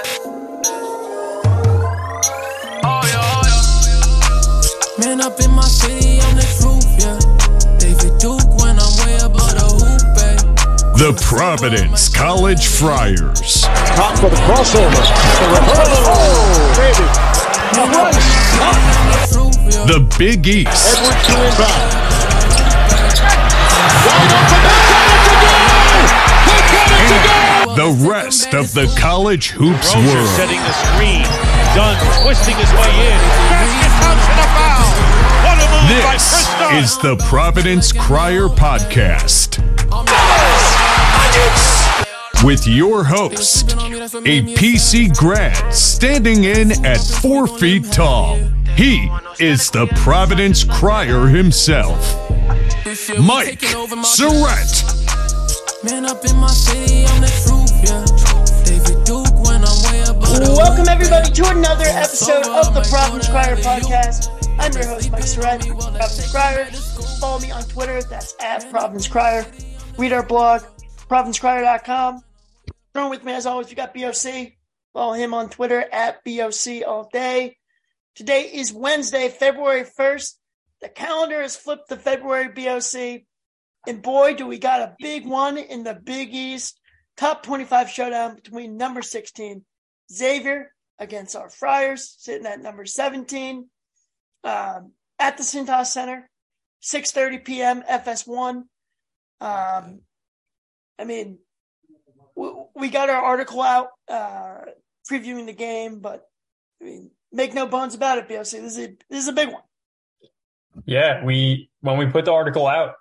Oh, oh, Man up in my city on the roof, yeah. David Duke when I'm way above the hoop, babe. The Providence College Friars. Top for the crossover. The reverse. Oh, baby. The run. The Big East. Edwards to inbound. Wide open. They got it to go. They got it to go. The rest of the college hoops Rozier world. setting the screen. Dunn twisting his way in. Basket counts and a foul. What a move by This Kris Dunn. is the Providence Crier Podcast. With your host, a PC grad standing in at four feet tall. He is the Providence Crier himself, Mike Surette. Man up in my city on the roof, Welcome everybody to another episode of the Providence Crier podcast. I'm your host Mike Surette, Providence Crier. Follow me on Twitter, that's at Providence Crier. Read our blog, providencecrier.com. Thrown with me as always, you got BOC. Follow him on Twitter at BOC all day. Today is Wednesday, February 1st. The calendar is flipped to February BOC. And boy, do we got a big one in the Big East. Top 25 showdown between number 16 Xavier against our Friars, sitting at number 17 um, at the Cintas Center, 6.30 p.m. FS1. Um, I mean, we, we got our article out uh, previewing the game, but I mean, make no bones about it, BOC. This is a, this is a big one. Yeah, we when we put the article out,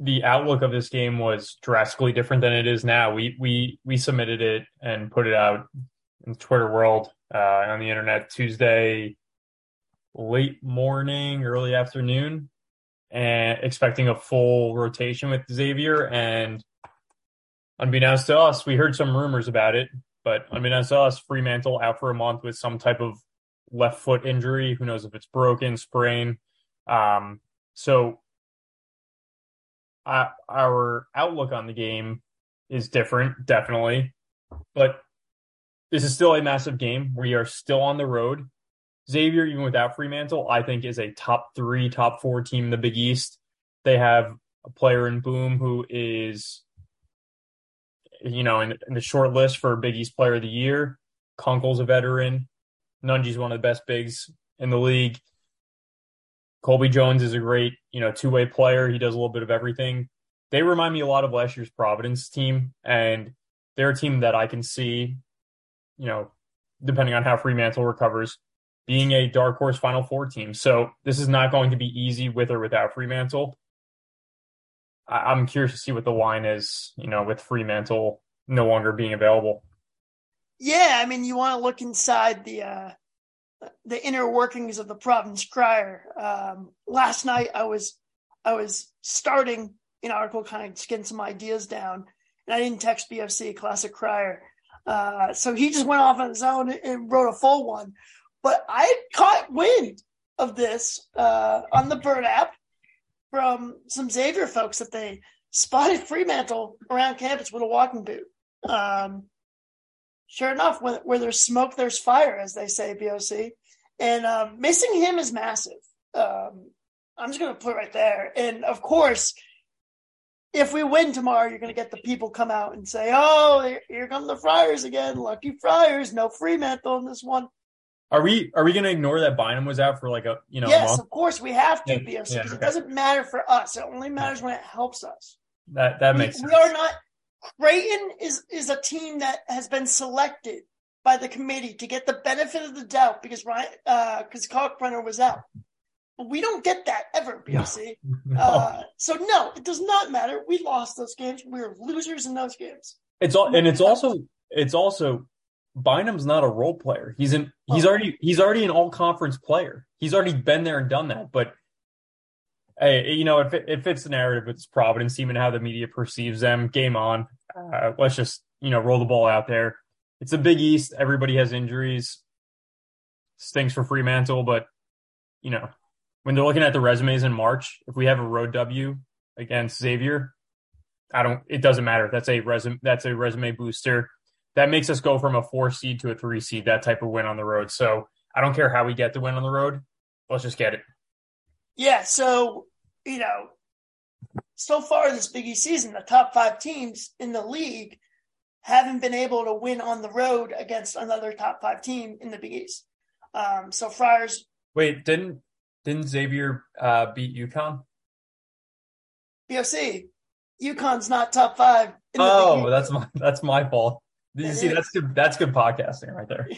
the outlook of this game was drastically different than it is now. We we we submitted it and put it out in the Twitter world uh, on the internet Tuesday late morning, early afternoon, and expecting a full rotation with Xavier. And unbeknownst to us, we heard some rumors about it, but unbeknownst to us, Freemantle out for a month with some type of left foot injury. Who knows if it's broken, sprain. Um, so uh, our outlook on the game is different, definitely, but this is still a massive game. We are still on the road. Xavier, even without Freemantle, I think is a top three, top four team in the Big East. They have a player in Boum who is, you know, in, in the short list for Big East Player of the Year. Kunkel's a veteran. Nunge's one of the best bigs in the league. Colby Jones is a great, you know, two way player. He does a little bit of everything. They remind me a lot of last year's Providence team, and they're a team that I can see, you know, depending on how Freemantle recovers, being a dark horse Final Four team. So this is not going to be easy with or without Freemantle. I- I'm curious to see what the line is, you know, with Freemantle no longer being available. Yeah, I mean, you want to look inside the uh, the inner workings of the province Crier. Um, last night, I was I was starting an article, kind of getting some ideas down, and I didn't text BFC Classic Crier, uh, so he just went off on his own and wrote a full one. But I caught wind of this uh, on the Bird app from some Xavier folks that they spotted Freemantle around campus with a walking boot. Um, sure enough, when, where there's smoke, there's fire, as they say, BOC. And um, missing him is massive. Um, I'm just going to put it right there. And of course, if we win tomorrow, you're going to get the people come out and say, "Oh, here, come the Friars again! Lucky Friars! No Freemantle in this one." Are we are we going to ignore that Bynum was out for like a you know yes, of course we have to, Yeah, BOC, yeah, it doesn't matter for us. It only matters when it helps us. That that makes we, sense. are not. Creighton is is a team that has been selected by the committee to get the benefit of the doubt because Ryan because Kalkbrenner was out. But we don't get that ever, BOC. No. Uh, so no, it does not matter. We lost those games. We were losers in those games. It's all, and it's also, it's also, Bynum's not a role player. He's an, he's Oh. already, he's already an all conference player. He's already been there and done that. But, hey, you know, it, fit- it fits the narrative. It's Providence team and how the media perceives them. Game on. Uh, let's just, you know, roll the ball out there. It's a Big East. Everybody has injuries. Stinks for Freemantle, but you know, when they're looking at the resumes in March, if we have a road W against Xavier, I don't. It doesn't matter. That's a resume. That's a resume booster. that makes us go from a four seed to a three seed, that type of win on the road. So I don't care how we get the win on the road. Let's just get it. Yeah. So, you know, so far this Big East season, the top five teams in the league haven't been able to win on the road against another top five team in the Big East. Um, so Friars. Wait, didn't didn't Xavier uh, beat UConn? BOC. UConn's not top five. oh, that's my that's my fault. You see is. that's good that's good podcasting right there.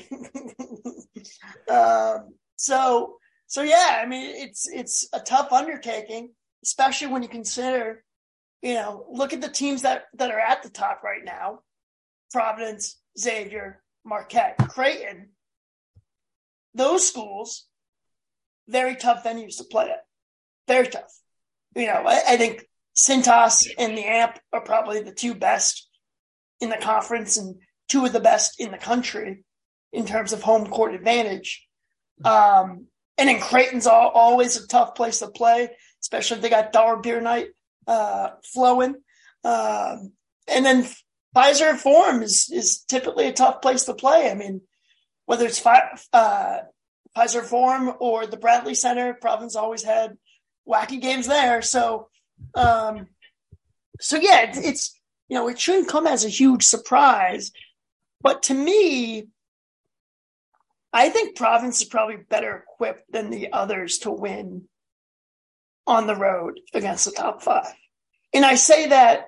um, so so yeah, I mean it's it's a tough undertaking, especially when you consider, you know, look at the teams that that are at the top right now. Providence, Xavier, Marquette, Creighton. Those schools, very tough venues to play at. Very tough. You know, I, I think Cintas and the AMP are probably the two best in the conference and two of the best in the country in terms of home court advantage. Um, and then Creighton's all, always a tough place to play, especially if they got dollar beer night uh, flowing. Um, and then Fiserv Forum is is typically a tough place to play. I mean, whether it's fi- uh, Fiserv Forum or the Bradley Center, Providence always had wacky games there. So um, so yeah, it's, it's you know it shouldn't come as a huge surprise, but to me, I think Providence is probably better equipped than the others to win on the road against the top five, and I say that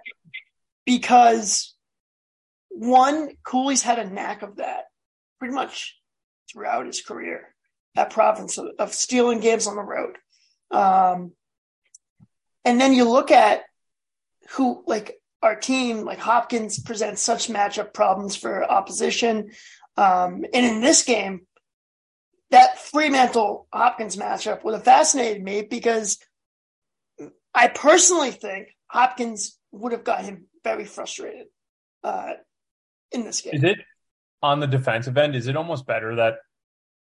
because one, Cooley's had a knack of that pretty much throughout his career at Providence of, of stealing games on the road. Um, and then you look at who, like our team, like Hopkins presents such matchup problems for opposition. Um, and in this game, that Freemantle Hopkins matchup would have fascinated me because I personally think Hopkins would have got him very frustrated uh, in this game. Is it on the defensive end? Is it almost better that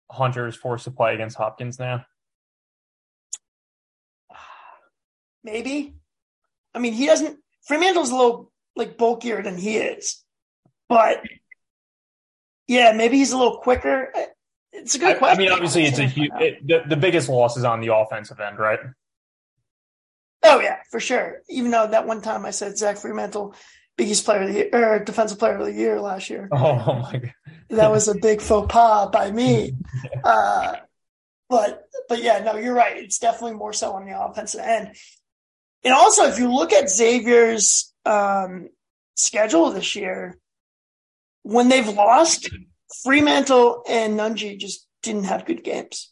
Hunter is forced to play against Hopkins now? maybe. I mean, he doesn't. Freemantle's a little like bulkier than he is, but yeah, maybe he's a little quicker. It's a good I, question. I mean, obviously, it's a huge. It, the, the biggest loss is on the offensive end, right? Oh yeah, for sure. Even though that one time I said Zach Freemantle, biggest player of the year or defensive player of the year last year. Oh, oh my god, that was a big faux pas by me. uh, but but yeah, no, you're right. It's definitely more so on the offensive end. And also, if you look at Xavier's um, schedule this year, when they've lost, Freemantle and Nunge just didn't have good games.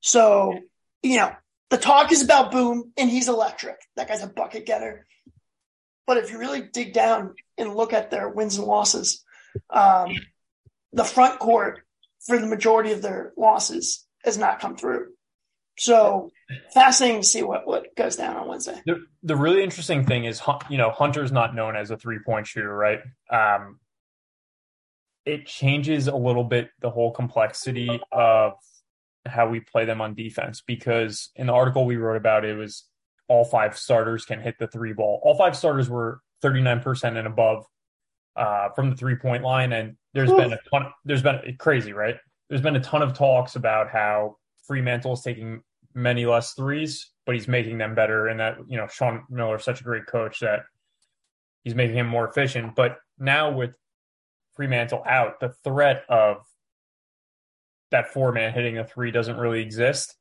So, you know, the talk is about Boum, and he's electric. That guy's a bucket getter. But if you really dig down and look at their wins and losses, um, the front court for the majority of their losses has not come through. So fascinating to see what, what goes down on Wednesday. The, the really interesting thing is, you know, Hunter's not known as a three point shooter, right? Um, it changes a little bit the whole complexity of how we play them on defense because in the article we wrote about it was all five starters can hit the three ball. All five starters were 39% and above uh, from the three point line. And there's Oof. been a ton, there's been crazy, right? There's been a ton of talks about how Freemantle is taking many less threes, but he's making them better. And that, you know, Sean Miller is such a great coach that he's making him more efficient. But now with Freemantle out, the threat of that four man hitting a three doesn't really exist.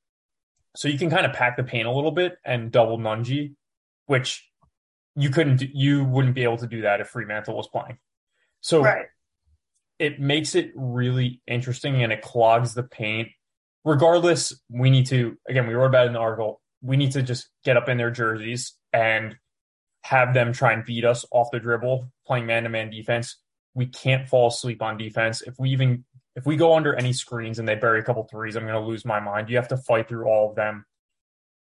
So you can kind of pack the paint a little bit and double Nunge, which you couldn't, you wouldn't be able to do that if Freemantle was playing. So right. it makes it really interesting and it clogs the paint regardless, we need to, again, we wrote about it in the article, we need to just get up in their jerseys and have them try and beat us off the dribble, playing man to man defense. We can't fall asleep on defense. If we even if we go under any screens and they bury a couple threes, I'm going to lose my mind. You have to fight through all of them.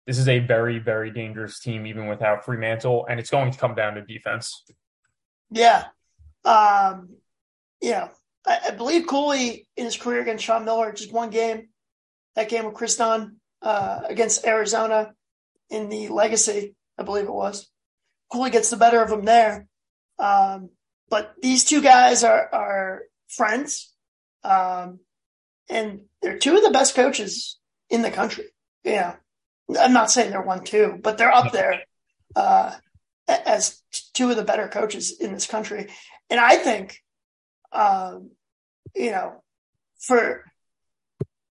This is a very, very dangerous team, even without Freemantle, and it's going to come down to defense. Yeah. Um, yeah. I, I believe Cooley in his career against Sean Miller, just one game, that game with Dunn uh, against Arizona in the Legacy, I believe it was. Cooley gets the better of him there. Um, but these two guys are are friends, um, and they're two of the best coaches in the country. Yeah, I'm not saying they're one two, but they're up there uh, as two of the better coaches in this country. And I think, um, you know, for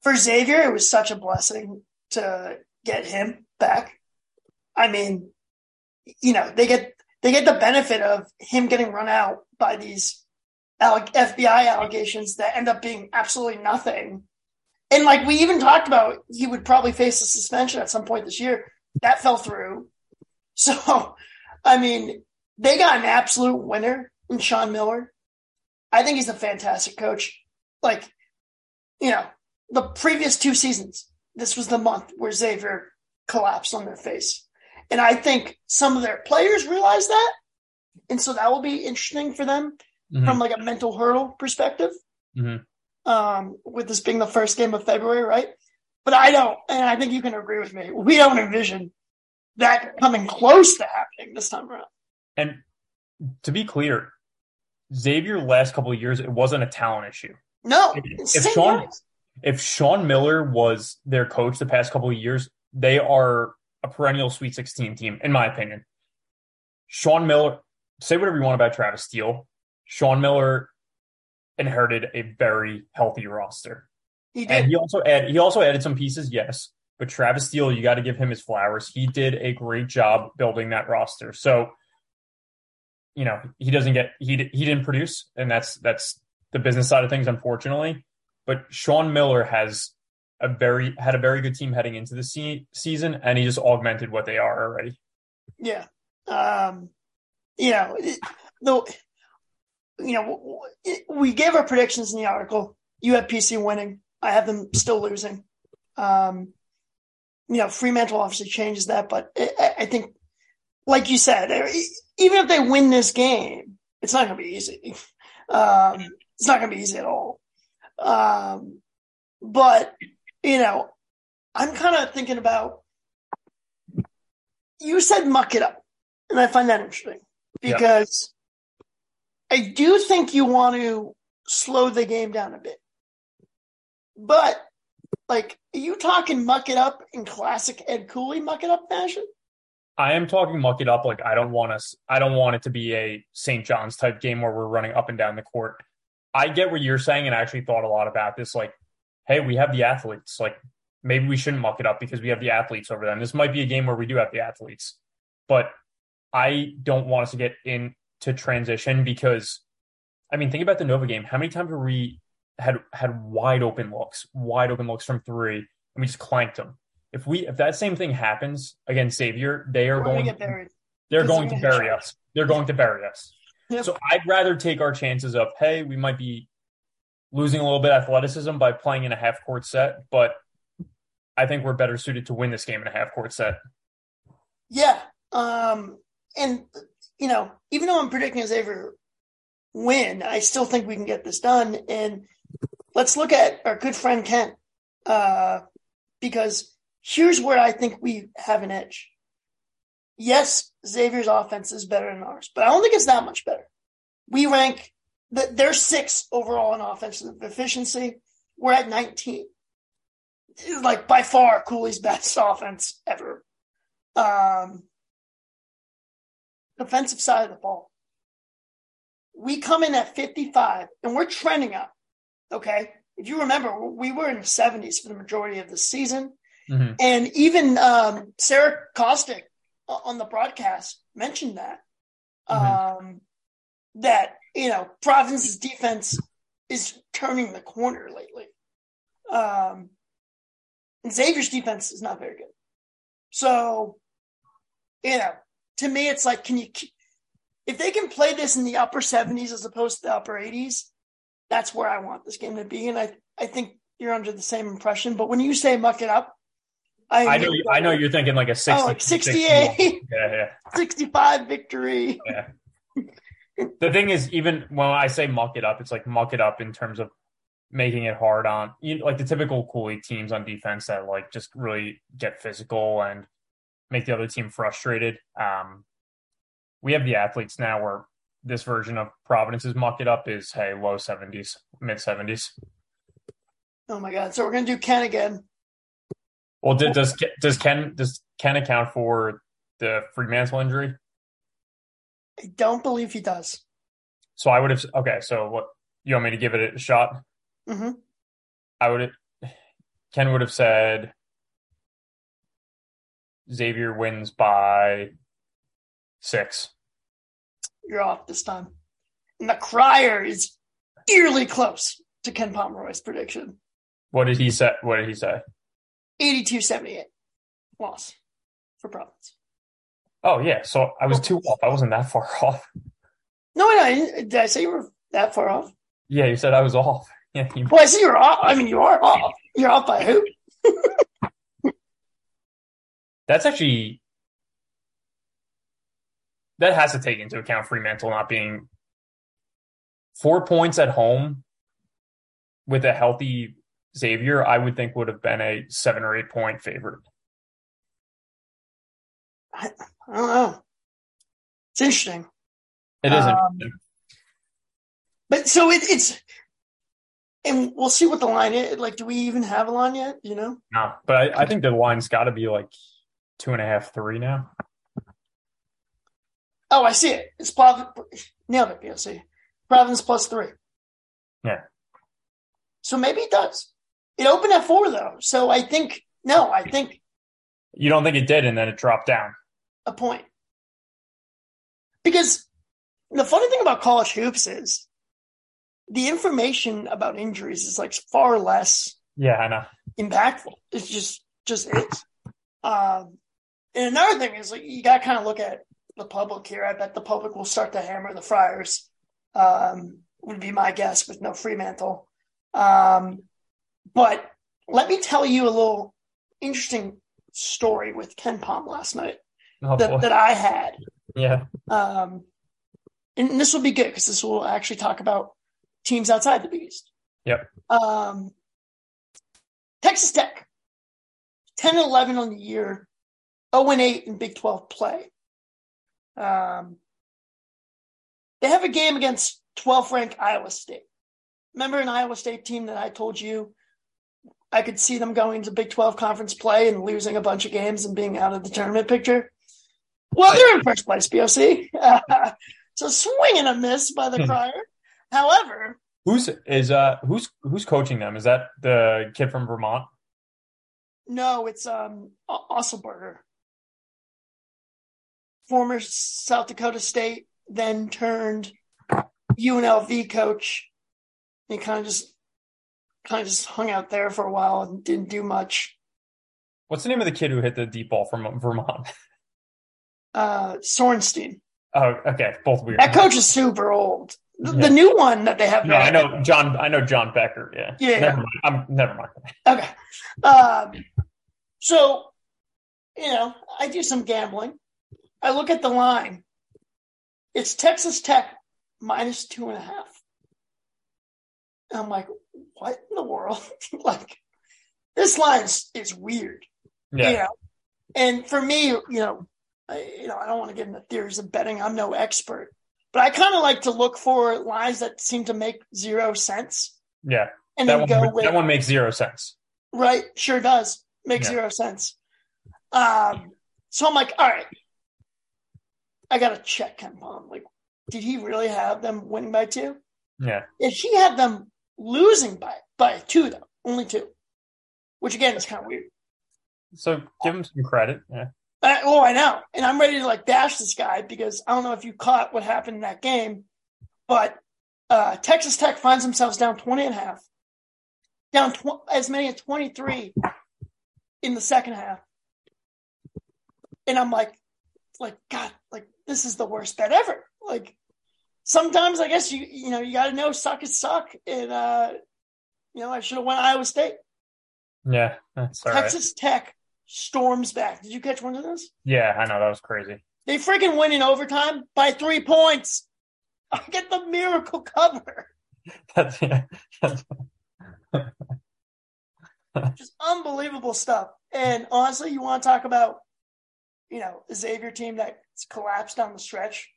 for Xavier, it was such a blessing to get him back. I mean, you know, they get they get the benefit of him getting run out by these FBI allegations that end up being absolutely nothing. And like we even talked about, he would probably face a suspension at some point this year. That fell through. So, I mean, they got an absolute winner in Sean Miller. I think he's a fantastic coach. Like, you know, the previous two seasons, this was the month where Xavier collapsed on their face. And I think some of their players realize that. And so that will be interesting for them mm-hmm. from like a mental hurdle perspective. Mm-hmm. Um, with this being the first game of February, right? But I don't, and I think you can agree with me. We don't envision that coming close to happening this time around. And to be clear, Xavier last couple of years, it wasn't a talent issue. No, if, if Sean, if Sean Miller was their coach the past couple of years, they are a perennial Sweet 16 team, in my opinion. Sean Miller, say whatever you want about Travis Steele. Sean Miller inherited a very healthy roster. He did. And he also added he also added some pieces, yes. But Travis Steele, you got to give him his flowers. He did a great job building that roster. So, you know, he doesn't get he he didn't produce, and that's that's the business side of things, unfortunately. But Sean Miller has a very had a very good team heading into the se- season, and he just augmented what they are already. Yeah, um, you know, though, you know, we gave our predictions in the article. You had PC winning. I have them still losing. Um, you know, Freemantle obviously changes that, but I, I think, like you said, even if they win this game, it's not going to be easy. Um, it's not going to be easy at all. Um, but you know, I'm kind of thinking about. You said muck it up, and I find that interesting because I do think you want to slow the game down a bit. But, like, are you talking muck it up in classic Ed Cooley muck it up fashion? I am talking muck it up like I don't want us I don't want it to be a St. John's type game where we're running up and down the court. I get what you're saying and I actually thought a lot about this. Like hey, we have the athletes. Like maybe we shouldn't muck it up because we have the athletes over them. This might be a game where we do have the athletes, but I don't want us to get into transition because, I mean, think about the Nova game. How many times were we had had wide open looks, wide open looks from three, and we just clanked them? If we if that same thing happens against Xavier, they are going. They're going to bury us. They're going to bury us. Yep. So I'd rather take our chances of hey, we might be losing a little bit of athleticism by playing in a half court set, but I think we're better suited to win this game in a half court set. Yeah. Um, and, you know, even though I'm predicting Xavier win, I still think we can get this done. And let's look at our good friend Kent, uh, because here's where I think we have an edge. Yes, Xavier's offense is better than ours, but I don't think it's that much better. We rank they're six overall in offensive efficiency. We're at 19. Like by far Cooley's best offense ever. Um, defensive side of the ball. We come in at 55 and we're trending up. Okay. If you remember, we were in the 70s for the majority of the season. Mm-hmm. And even um, Sarah Kustok on the broadcast mentioned that. Mm-hmm. Um, that you know, Providence's defense is turning the corner lately. Um, and Xavier's defense is not very good. So, you know, to me, it's like, can you, if they can play this in the upper 70s as opposed to the upper 80s, that's where I want this game to be. And I, I think you're under the same impression. But when you say muck it up, I, I know, I know you're thinking like a 60, oh, like 68, 60, yeah, yeah. 65 victory. Yeah the thing is, even when I say muck it up, it's like muck it up in terms of making it hard on you know, like the typical Cooley teams on defense that like just really get physical and make the other team frustrated. Um, we have the athletes now where this version of Providence's muck it up is hey, low 70s, mid 70s. Oh my god! So we're gonna do Ken again. Well, did, does does Ken does Ken account for the Freemantle injury? I don't believe he does. So I would have okay. So what you want me to give it a shot? hmm I would Ken would have said Xavier wins by six. You're off this time. And the crier is eerily close to Ken Pomeroy's prediction. What did he say? What did he say? 82-78 loss for Providence. Oh yeah, so I was two off. I wasn't that far off. No, didn't- did I say you were that far off? Yeah, you said I was off. Yeah, you, Well, I see you're off. I mean, you are off. You're off by who? that's actually that has to take into account Freemantle not being four points at home with a healthy Xavier. I would think would have been a seven or eight point favorite. I don't know. It's interesting. It isn't. Um, But so it, it's, and we'll see what the line is. Like, do we even have a line yet? You know? no, but I, I think the line's got to be like two and a half, three now. Oh, I see it. It's Providence. Nailed it, BOC. Providence plus three. Yeah. So maybe it does. It opened at four, though. So I think, no, I think You don't think it did, and then it dropped down. A point. Because the funny thing about college hoops is the information about injuries is like far less Yeah, I know. impactful. It's just just is. Um, and another thing is like you got to kind of look at the public here. I bet the public will start to hammer the Friars. Um, would be my guess with no Freemantle. Um, but let me tell you a little interesting story with KenPom last night Oh, that, that I had. yeah, Um, and this will be good because this will actually talk about teams outside the Big East. Yep. Um, Texas Tech, 10 and 11 on the year, 0 and 8 in Big 12 play. Um, they have a game against 12th ranked Iowa State. Remember an Iowa State team that I told you I could see them going to Big 12 conference play and losing a bunch of games and being out of the tournament picture? Well, they're in first place, BOC. Uh, so swing and a miss by the Hmm. Crier. However, who's is uh who's who's coaching them? Is that the kid from Vermont? no, it's um Otzelberger, former South Dakota State, then turned UNLV coach. He kind of just kind of just hung out there for a while and didn't do much. What's the name of the kid who hit the deep ball from Vermont? Uh, Sorenstein. Oh, okay, both weird. That coach is super old. The, Yeah. the new one that they have. No, I know John. I know John Becker. Yeah. Yeah. Never mind. I'm never mind. Okay. Um, so, you know, I do some gambling. I look at the line. It's Texas Tech minus two and a half. And I'm like, what in the world? like, this line is, is weird. Yeah. You know? And for me, you know, I, you know, I don't want to get into theories of betting. I'm no expert, but I kind of like to look for lines that seem to make zero sense Yeah. and That then one. go with that one makes zero sense. Right, sure does. make Yeah. zero sense. Um, so I'm like, all right, I gotta check KenPom. Like, did he really have them winning by two? Yeah. If he had them losing by by two though, only two, which again is kind of weird. So give him some credit. Yeah. I, oh, I know, and I'm ready to like bash this guy because I don't know if you caught what happened in that game, but uh, Texas Tech finds themselves down 20 and a half, down tw- as many as 23 in the second half, and I'm like, like God, like this is the worst bet ever. Like sometimes I guess you you know you got to know suck is suck, and uh, you know I should have went Iowa State. Yeah. That's all right. Texas Tech storms back. Did you catch one of those? Yeah, I know that was crazy. They freaking win in overtime by three points. I get the miracle cover. That's yeah. Just unbelievable stuff. And honestly, you want to talk about, you know, a Xavier team that's collapsed down the stretch.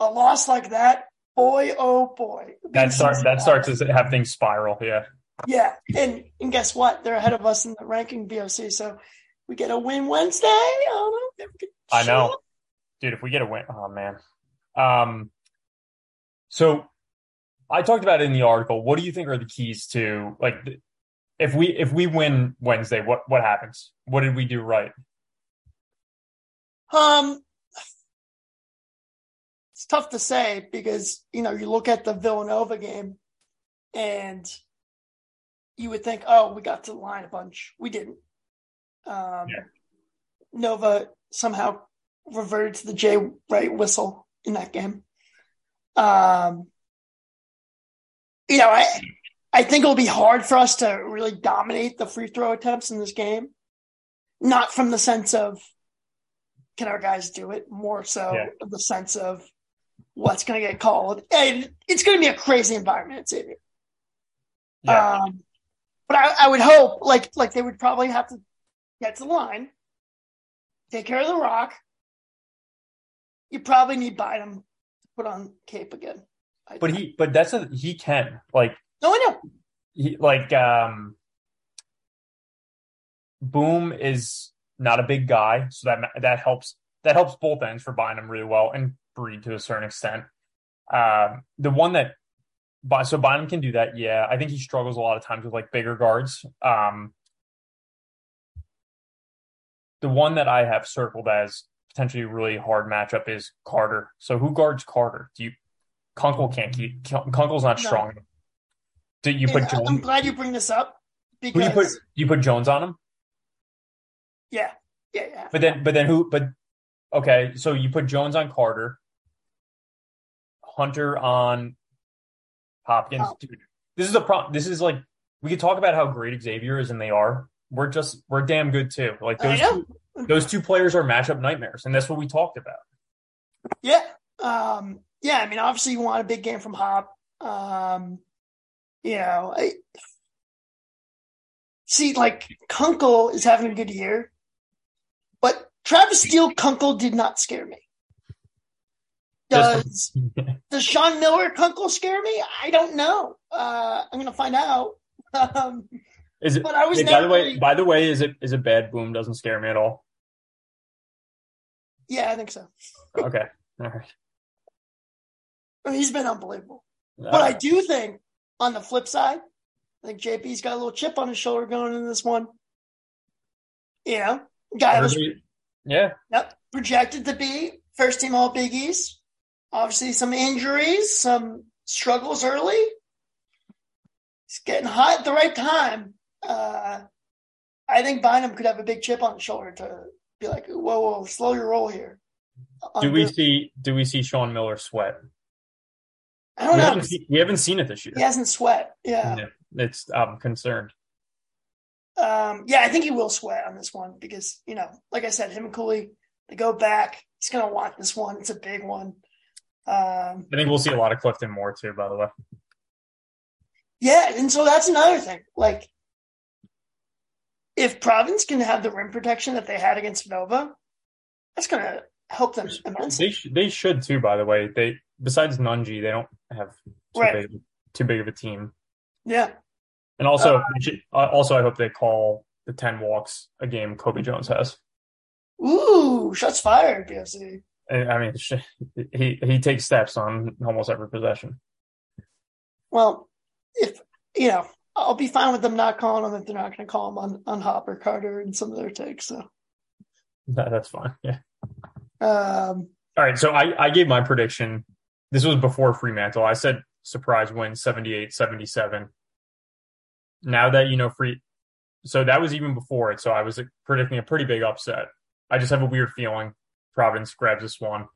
a loss like that, boy, oh boy. That starts that starts to have things spiral. Yeah. Yeah, and and guess what? They're ahead of us in the ranking BOC. So we get a win Wednesday. I don't know. I know, dude. If we get a win, oh man. Um. So, I talked about it in the article. What do you think are the keys to like if we if we win Wednesday? What what happens? What did we do right? Um, it's tough to say because you know you look at the Villanova game, and you would think, oh, we got to the line a bunch. We didn't. Um, Yeah. Nova somehow reverted to the Jay Wright whistle in that game. Um, you know, I I think it'll be hard for us to really dominate the free throw attempts in this game. Not from the sense of can our guys do it, more so Yeah. the sense of what's going to get called. And it's going to be a crazy environment at Xavier. Yeah. Um, but I, I would hope, like, like they would probably have to get to the line, take care of the rock. You probably need Bynum to put on Cape again. I But he but that's a he can like no, I know. he like um Boum is not a big guy, so that that helps that helps both ends for Bynum really well and Breed to a certain extent. Um, the one that By- so Bynum can do that, yeah. I think he struggles a lot of times with like bigger guards. Um, the one that I have circled as potentially a really hard matchup is Carter. So who guards Carter? Do you Kunkel can't keep Kunkel's not No. strong enough. Do you put Jones? I'm glad you bring this up because you put? You put Jones on him? yeah, yeah, yeah. But then, but then who? But okay, so you put Jones on Carter, Hunter on Hopkins. Oh. Dude, this is a problem. This is like we could talk about how great Xavier is, and they are. We're just we're damn good too. Like those two, those two players are matchup nightmares, and that's what we talked about. Yeah. Um, yeah, I mean, obviously you want a big game from Hop. Um, you know, I see like Kunkel is having a good year, but Travis Steele Kunkel did not scare me. Does does Sean Miller Kunkel scare me? I don't know. Uh, I'm gonna find out. Um, Is it? But I was hey, by the way, really- by the way, is it is it bad? Boum doesn't scare me at all. yeah, I think so. Okay, all right. I mean, he's been unbelievable. But I do think on the flip side, I think JP's got a little chip on his shoulder going into this one. You know, guy was yeah, yep, projected to be first team All Big East. Obviously, some injuries, some struggles early. He's getting hot at the right time. Uh, I think Bynum could have a big chip on his shoulder to be like, "Whoa, whoa, slow your roll here." do we see do we see Sean Miller sweat? I don't We know. haven't, seen, we haven't seen it this year. He hasn't sweat. Yeah. Yeah, it's I'm concerned. Um, yeah, I think he will sweat on this one because, you know, like I said, him and Cooley, they go back. He's going to want this one. It's a big one. Um, I think we'll see a lot of Clifton Moore too. By the way, yeah, and so that's another thing. Like, if Province can have the rim protection that they had against Nova, that's going to help them immensely. they sh- they should too. By the way, they besides Nunge, they don't have too Right. big too big of a team. Yeah. And also, Uh, should- also I hope they call the ten walks a game Colby Jones has. Ooh, shots fired, BOC. I I mean, he he takes steps on almost every possession. Well, if, you know, I'll be fine with them not calling him if they're not going to call him on, on Hopper Carter and some of their takes. So, That, that's fine. Yeah. um, All right. So I I gave my prediction. This was before Freemantle. I said surprise win 78-77. Now that you know free, so that was even before it. So I was predicting a pretty big upset. I just have a weird feeling Providence grabs this one.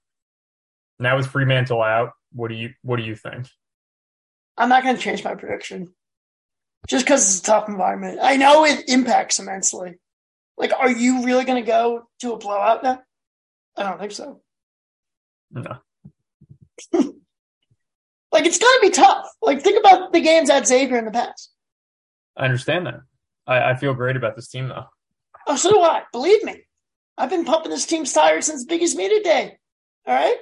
Now with Freemantle out, what do you what do you think? I'm not going to change my prediction just because it's a tough environment. I know it impacts immensely. Like, are you really going to go to a blowout now? I don't think so. No. Like, it's going to be tough. Like, think about the games at Xavier in the past. I understand that. I, I feel great about this team though. Oh, so do I. Believe me. I've been pumping this team's tires since Big East Media Day. All right.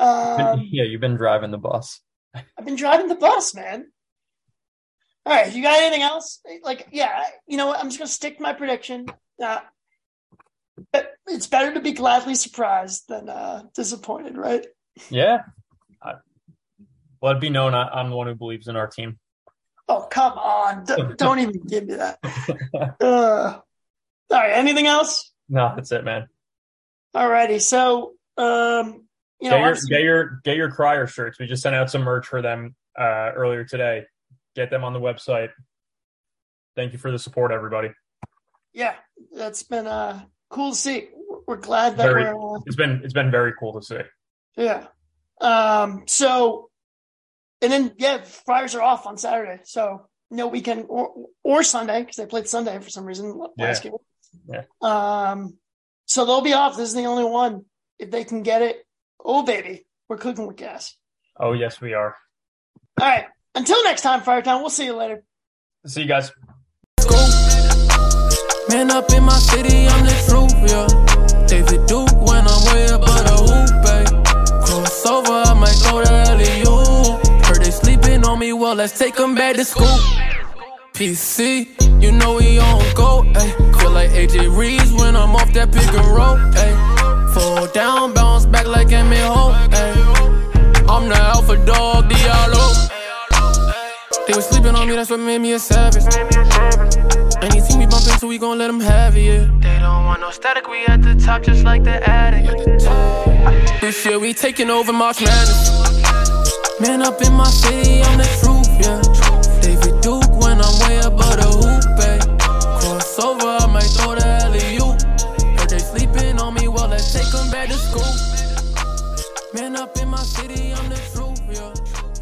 Um, yeah, you've been driving the bus. I've been driving the bus, man. All right, you got anything else? Like, yeah, you know what? I'm just gonna stick to my prediction. Uh, it's better to be gladly surprised than uh, disappointed, right? Yeah. I, let it be known I, I'm the one who believes in our team. Oh, come on. D- don't even give me that. Uh, all right, anything else? No, that's it, man. All righty. So, um, you know, Get your, get your get your crier shirts. We just sent out some merch for them uh, earlier today. Get them on the website. Thank you for the support, everybody. yeah, that's been uh, cool to see. We're- glad that Very- we're. Uh, It's been it's been very cool to see. Yeah. Um, so, and then, yeah, Friars are off on Saturday. So, no weekend or, or Sunday because they played Sunday for some reason last game. Yeah. Um, so they'll be off. This is the only one. If they can get it, oh, baby, we're cooking with gas. Oh yes, we are. All right. Until next time, Fire Town, we'll see you later. See you guys. Man up in my city, I'm the truth, yeah. David Duke when I'm way above the hoop, babe. Crossover, I might go to LEU. Heard they sleeping on me, well, let's take them back to school. PC, you know we on go, ayy. Feel like AJ Reeves when I'm off that pick and roll, ayy. Fall down, bounce back like Emmett Hope, ayy. I'm the alpha dog, Diallo. They was sleeping on me, that's what made me a savage. Anything we bump into, we gon' let them have it. Yeah. They don't want no static, we at the top just like the attic. This year we taking over March Madness. Man up in my city, I'm the truth, yeah. David Duke when I'm way above the hoop, eh. Cross over, I might throw the alley you. Heard they sleeping on me, well, let's take them back to school. Man up in my city, I'm the